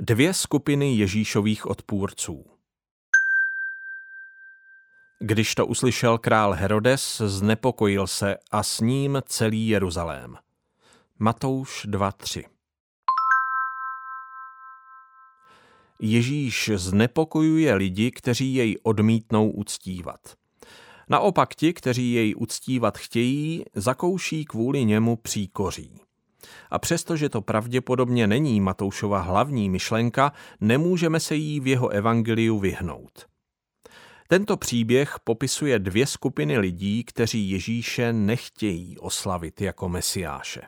Dvě skupiny Ježíšových odpůrců Když to uslyšel král Herodes, znepokojil se a s ním celý Jeruzalém. Matouš 2.3 Ježíš znepokojuje lidi, kteří jej odmítnou uctívat. Naopak ti, kteří jej uctívat chtějí, zakouší kvůli němu příkoří. A přestože to pravděpodobně není Matoušova hlavní myšlenka, nemůžeme se jí v jeho evangeliu vyhnout. Tento příběh popisuje dvě skupiny lidí, kteří Ježíše nechtějí oslavit jako mesiáše.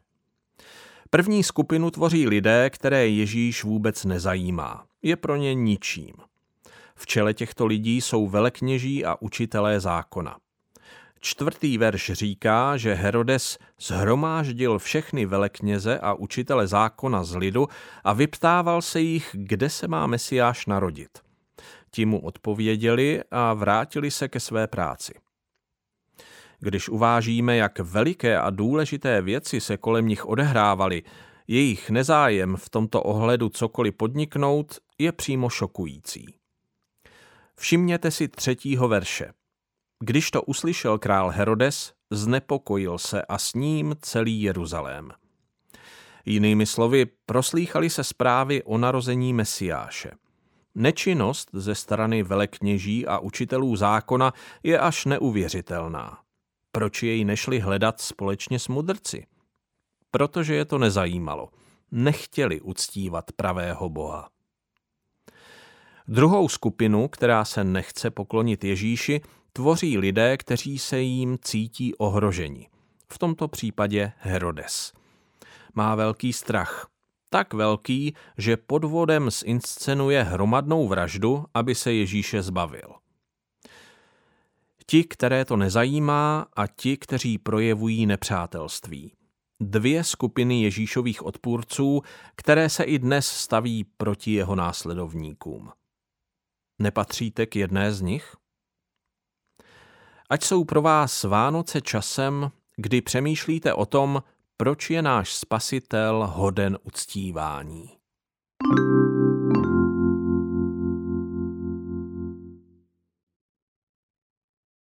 První skupinu tvoří lidé, které Ježíš vůbec nezajímá. Je pro ně ničím. V čele těchto lidí jsou velekněží a učitelé zákona. Čtvrtý verš říká, že Herodes zhromáždil všechny velekněze a učitele zákona z lidu a vyptával se jich, kde se má Mesiáš narodit. Ti mu odpověděli a vrátili se ke své práci. Když uvážíme, jak veliké a důležité věci se kolem nich odehrávaly, jejich nezájem v tomto ohledu cokoliv podniknout je přímo šokující. Všimněte si třetího verše. Když to uslyšel král Herodes, znepokojil se a s ním celý Jeruzalém. Jinými slovy, proslýchali se zprávy o narození Mesiáše. Nečinnost ze strany velekněží a učitelů zákona je až neuvěřitelná. Proč jej nešli hledat společně s mudrci? Protože je to nezajímalo. Nechtěli uctívat pravého Boha. Druhou skupinu, která se nechce poklonit Ježíši, tvoří lidé, kteří se jim cítí ohroženi. V tomto případě Herodes. Má velký strach. Tak velký, že podvodem zinscenuje hromadnou vraždu, aby se Ježíše zbavil. Ti, které to nezajímá a ti, kteří projevují nepřátelství. Dvě skupiny Ježíšových odpůrců, které se i dnes staví proti jeho následovníkům. Nepatříte k jedné z nich? Ať jsou pro vás Vánoce časem, kdy přemýšlíte o tom, proč je náš spasitel hoden uctívání. thank you